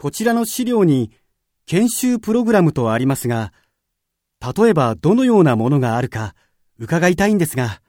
こちらの資料に研修プログラムとありますが、例えばどのようなものがあるか伺いたいんですが。